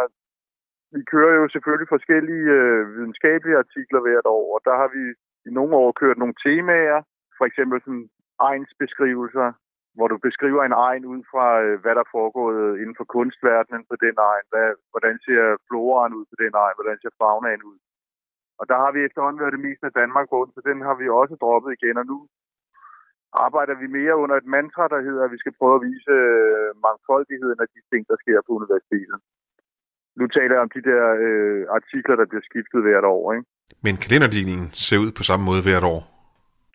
vi kører jo selvfølgelig forskellige øh, videnskabelige artikler hvert år, og der har vi i nogle år kørt nogle temaer, for eksempel sådan egensbeskrivelser, hvor du beskriver en egen ud fra, øh, hvad der er foregået inden for kunstverdenen på den egen. Hvad, hvordan ser floraen ud på den egen? Hvordan ser faunaen ud? Og der har vi efterhånden været det meste af Danmark rundt, så den har vi også droppet igen. Og nu arbejder vi mere under et mantra, der hedder, at vi skal prøve at vise øh, mangfoldigheden af de ting, der sker på universitetet. Nu taler jeg om de der øh, artikler, der bliver skiftet hvert år. Ikke? Men kalenderdelen ser ud på samme måde hvert år.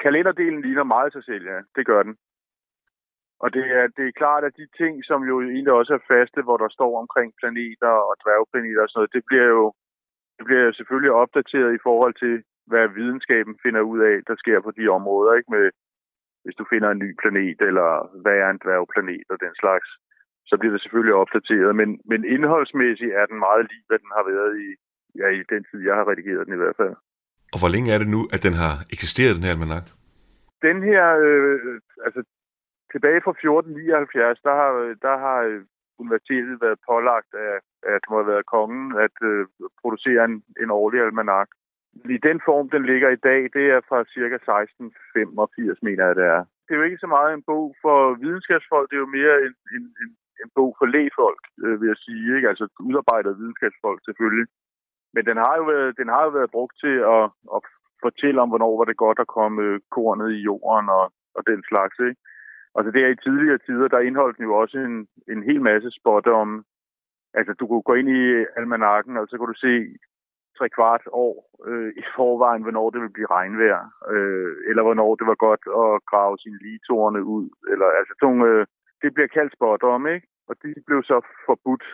Kalenderdelen ligner meget sig selv, ja. Det gør den. Og det er, det er klart, at de ting, som jo egentlig også er faste, hvor der står omkring planeter og dværgplaneter og sådan noget, det bliver jo det bliver jo selvfølgelig opdateret i forhold til, hvad videnskaben finder ud af, der sker på de områder, ikke? Med, hvis du finder en ny planet, eller hvad er en dværgplanet og den slags, så bliver det selvfølgelig opdateret. Men, men indholdsmæssigt er den meget lige, hvad den har været i, ja, i den tid, jeg har redigeret den i hvert fald. Og hvor længe er det nu, at den har eksisteret, den her almanak? Den her, øh, altså tilbage fra 1479, der har, der har øh, universitetet været pålagt af, at må have været kongen, at øh, producere en, en årlig almanak. I den form, den ligger i dag, det er fra ca. 1685, mener jeg, det er. Det er jo ikke så meget en bog for videnskabsfolk, det er jo mere en, en, en, en bog for lægfolk, øh, vil jeg sige. Ikke? Altså udarbejdet videnskabsfolk selvfølgelig. Men den har jo været, den har jo været brugt til at, at fortælle om, hvornår var det godt at komme øh, kornet i jorden og, og den slags. Ikke? Altså det er i tidligere tider, der indeholdt den jo også en, en hel masse spot om, altså du kunne gå ind i almanakken, og så kunne du se tre kvart år øh, i forvejen, hvornår det ville blive regnvejr, øh, eller hvornår det var godt at grave sine ligetårne ud, eller altså sådan, øh, det bliver kaldt spottom, ikke? Og de blev så forbudt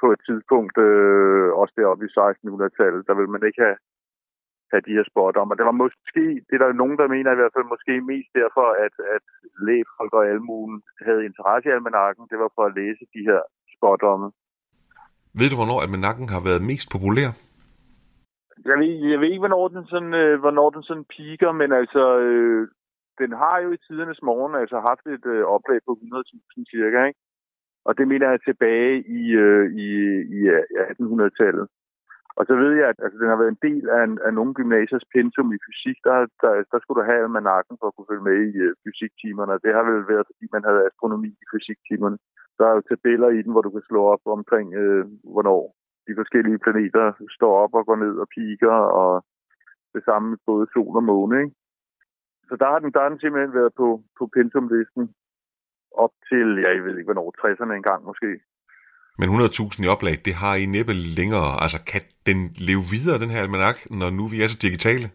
på et tidspunkt, øh, også deroppe i 1600-tallet, der vil man ikke have, have de her spottom. Og det var måske, det er der nogen, der mener i hvert fald måske mest derfor, at, at lægefolk og almuen havde interesse i almanakken, det var for at læse de her spottomme. Ved du, hvornår almanakken har været mest populær? Jeg ved, jeg ved ikke, hvornår den sådan, øh, hvornår den sådan piker, men altså, øh, den har jo i tidernes morgen altså haft et øh, oplag på 100.000 cirka, ikke? Og det mener jeg tilbage i, øh, i, i ja, 1800-tallet. Og så ved jeg, at altså, den har været en del af, en, af nogle gymnasiers pensum i fysik. Der, der, der skulle du have almanakken for at kunne følge med i øh, fysiktimerne. Det har vel været, fordi man havde astronomi i fysiktimerne. Der er jo tabeller i den, hvor du kan slå op omkring, øh, hvornår de forskellige planeter står op og går ned og piker, og det samme med både sol og måne. Ikke? Så der har, den, der har den simpelthen været på, på pensumlisten op til, ja, jeg ved ikke hvornår, 60'erne engang måske. Men 100.000 i oplag, det har I næppe længere. Altså, kan den leve videre, den her almanak, når nu vi er så digitale?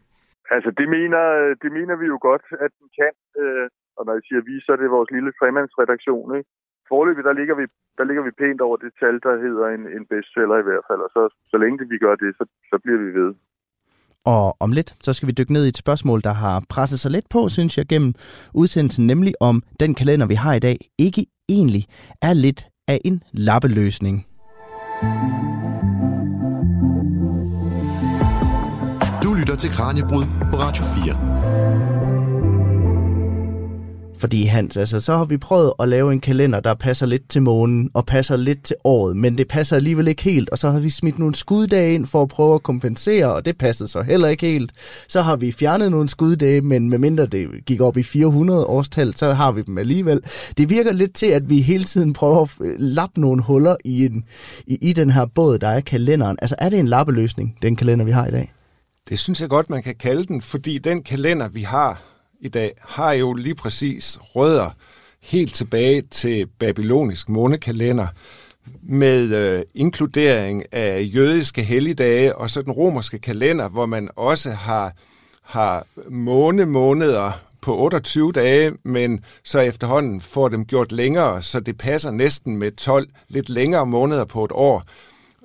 Altså, det mener, det mener vi jo godt, at den kan. Øh, og når jeg siger vi, så er det vores lille tremandsredaktion. Ikke? Forløbig, der ligger, vi, der ligger vi pænt over det tal, der hedder en, en bestseller i hvert fald. Og så, så længe det, vi gør det, så, så bliver vi ved. Og om lidt, så skal vi dykke ned i et spørgsmål, der har presset sig lidt på, synes jeg, gennem udsendelsen, nemlig om den kalender, vi har i dag, ikke egentlig er lidt af en lappeløsning. Du lytter til Kranjebrud på Radio 4. Fordi Hans, altså, så har vi prøvet at lave en kalender, der passer lidt til månen og passer lidt til året, men det passer alligevel ikke helt. Og så har vi smidt nogle skuddage ind for at prøve at kompensere, og det passede så heller ikke helt. Så har vi fjernet nogle skuddage, men medmindre det gik op i 400 årstal, så har vi dem alligevel. Det virker lidt til, at vi hele tiden prøver at øh, lappe nogle huller i, en, i, i den her båd, der er kalenderen. Altså, er det en lappeløsning, den kalender, vi har i dag? Det synes jeg godt, man kan kalde den, fordi den kalender, vi har i dag, har jo lige præcis rødder helt tilbage til babylonisk månekalender med øh, inkludering af jødiske helligdage og så den romerske kalender, hvor man også har, har månemåneder på 28 dage, men så efterhånden får dem gjort længere, så det passer næsten med 12 lidt længere måneder på et år.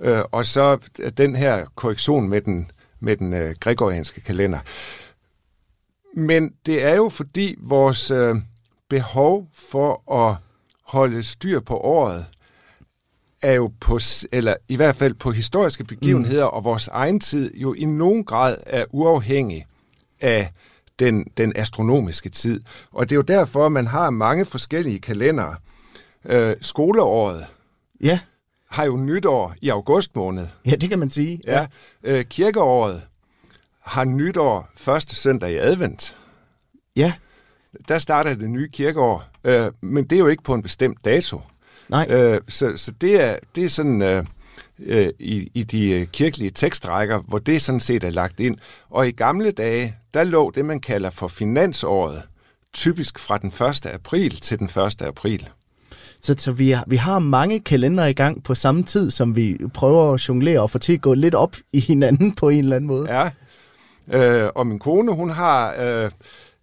Øh, og så den her korrektion med den, med den øh, gregorianske kalender. Men det er jo fordi vores øh, behov for at holde styr på året er jo på, eller i hvert fald på historiske begivenheder, mm. og vores egen tid jo i nogen grad er uafhængig af den, den astronomiske tid. Og det er jo derfor, man har mange forskellige kalendere. Øh, skoleåret Ja, har jo nytår i august måned. ja det kan man sige. Ja. Øh, kirkeåret har nytår første søndag i advent. ja. der starter det nye kirkeår. Øh, men det er jo ikke på en bestemt dato. Nej. Øh, så, så det er, det er sådan øh, øh, i, i de øh, kirkelige tekstrækker, hvor det sådan set er lagt ind. Og i gamle dage, der lå det, man kalder for finansåret, typisk fra den 1. april til den 1. april. Så, så vi, har, vi har mange kalender i gang på samme tid, som vi prøver at jonglere og få til at gå lidt op i hinanden på en eller anden måde. Ja. Øh, og min kone, hun har øh,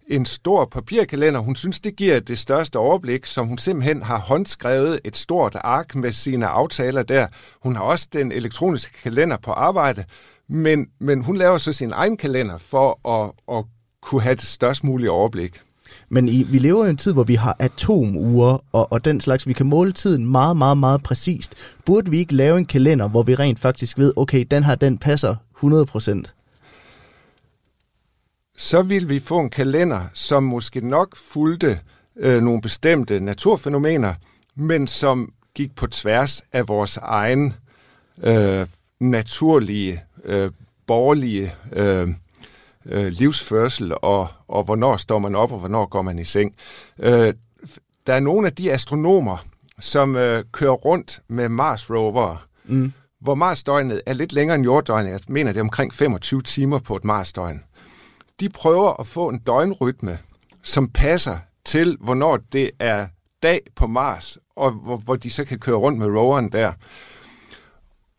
en stor papirkalender. Hun synes, det giver det største overblik, som hun simpelthen har håndskrevet et stort ark med sine aftaler der. Hun har også den elektroniske kalender på arbejde, men, men hun laver så sin egen kalender for at, at kunne have det størst mulige overblik. Men i, vi lever i en tid, hvor vi har atomuger og, og den slags. Vi kan måle tiden meget, meget, meget præcist. Burde vi ikke lave en kalender, hvor vi rent faktisk ved, okay, den her, den passer 100%? Så ville vi få en kalender, som måske nok fulgte øh, nogle bestemte naturfænomener, men som gik på tværs af vores egen øh, naturlige, øh, borgerlige øh, øh, livsførsel, og, og hvornår står man op, og hvornår går man i seng. Øh, der er nogle af de astronomer, som øh, kører rundt med Mars rover, Mm. hvor Marsdøgnet er lidt længere end jorddøgnet. Jeg mener, det er omkring 25 timer på et Marsdøgn. De prøver at få en døgnrytme, som passer til, hvornår det er dag på Mars, og hvor, hvor de så kan køre rundt med roveren der.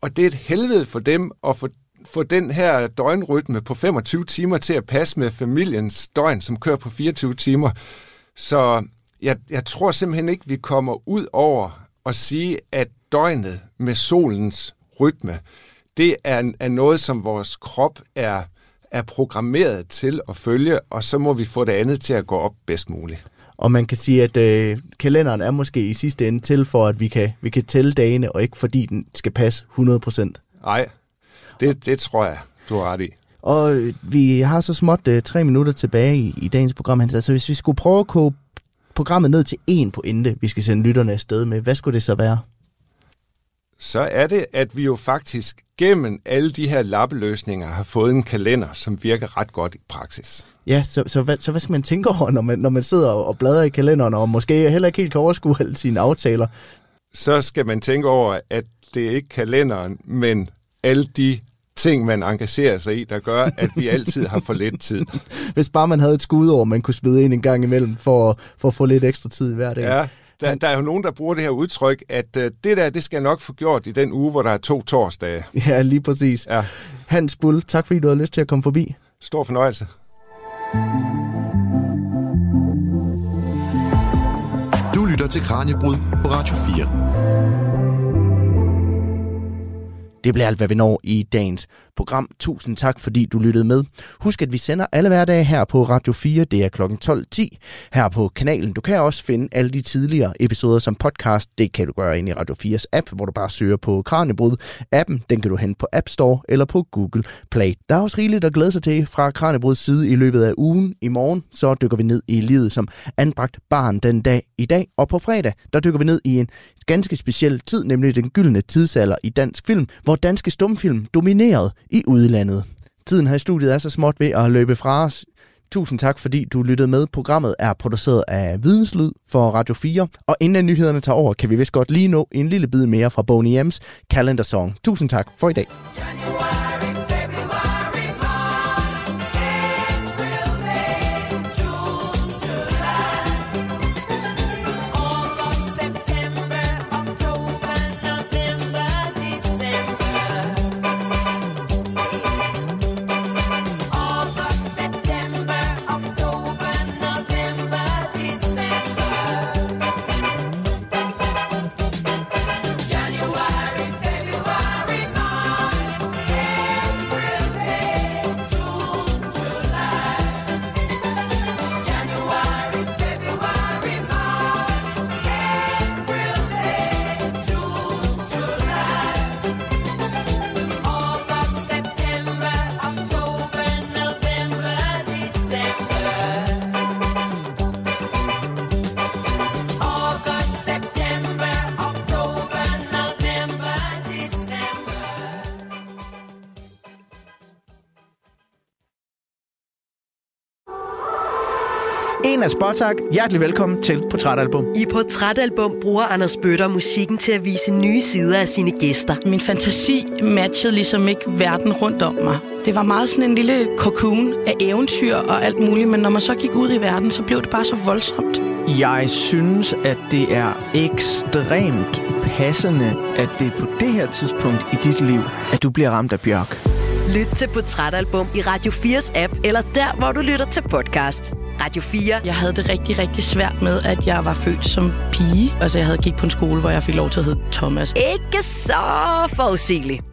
Og det er et helvede for dem at få, få den her døgnrytme på 25 timer til at passe med familiens døgn, som kører på 24 timer. Så jeg, jeg tror simpelthen ikke, vi kommer ud over at sige, at døgnet med solens rytme, det er, er noget, som vores krop er, er programmeret til at følge, og så må vi få det andet til at gå op bedst muligt. Og man kan sige, at øh, kalenderen er måske i sidste ende til for, at vi kan, vi kan tælle dagene, og ikke fordi den skal passe 100%. Nej, det, det tror jeg, du har ret i. Og øh, vi har så småt øh, tre minutter tilbage i, i dagens program. Hans. Altså hvis vi skulle prøve at koge programmet ned til én pointe, vi skal sende lytterne afsted med, hvad skulle det så være? Så er det, at vi jo faktisk gennem alle de her lappeløsninger har fået en kalender, som virker ret godt i praksis. Ja, så, så, hvad, så hvad skal man tænke over, når man, når man sidder og, bladrer i kalenderen, og måske heller ikke helt kan overskue alle sine aftaler? Så skal man tænke over, at det er ikke kalenderen, men alle de ting, man engagerer sig i, der gør, at vi altid har for lidt tid. *laughs* Hvis bare man havde et skudår, man kunne smide ind en gang imellem, for, for at få lidt ekstra tid hver dag. Ja, der, der er jo nogen, der bruger det her udtryk, at uh, det der, det skal jeg nok få gjort i den uge, hvor der er to torsdage. *laughs* ja lige præcis. Ja, Hans Bull, tak fordi du havde lyst til at komme forbi. stor fornøjelse. Du lytter til Kranjebrud på Radio 4. Det bliver alt, hvad vi når i dagens program. Tusind tak, fordi du lyttede med. Husk, at vi sender alle hverdage her på Radio 4. Det er kl. 12.10 her på kanalen. Du kan også finde alle de tidligere episoder som podcast. Det kan du gøre ind i Radio 4's app, hvor du bare søger på Kranjebrud. Appen, den kan du hente på App Store eller på Google Play. Der er også rigeligt at glæde sig til fra Kranjebruds side i løbet af ugen. I morgen så dykker vi ned i livet som anbragt barn den dag i dag. Og på fredag, der dykker vi ned i en ganske speciel tid, nemlig den gyldne tidsalder i dansk film, hvor danske stumfilm dominerede i udlandet. Tiden her i studiet er så småt ved at løbe fra os. Tusind tak, fordi du lyttede med. Programmet er produceret af Videnslyd for Radio 4. Og inden nyhederne tager over, kan vi vist godt lige nå en lille bid mere fra Boney M's Calendar Song. Tusind tak for i dag. January, En af Spotak. Hjertelig velkommen til Portrætalbum. I Portrætalbum bruger Anders Bøtter musikken til at vise nye sider af sine gæster. Min fantasi matchede ligesom ikke verden rundt om mig. Det var meget sådan en lille cocoon af eventyr og alt muligt, men når man så gik ud i verden, så blev det bare så voldsomt. Jeg synes, at det er ekstremt passende, at det er på det her tidspunkt i dit liv, at du bliver ramt af bjørk. Lyt til Portrætalbum i Radio 4's app, eller der, hvor du lytter til podcast. Radio 4. Jeg havde det rigtig, rigtig svært med, at jeg var født som pige. Altså, jeg havde gik på en skole, hvor jeg fik lov til at hedde Thomas. Ikke så forudsigeligt.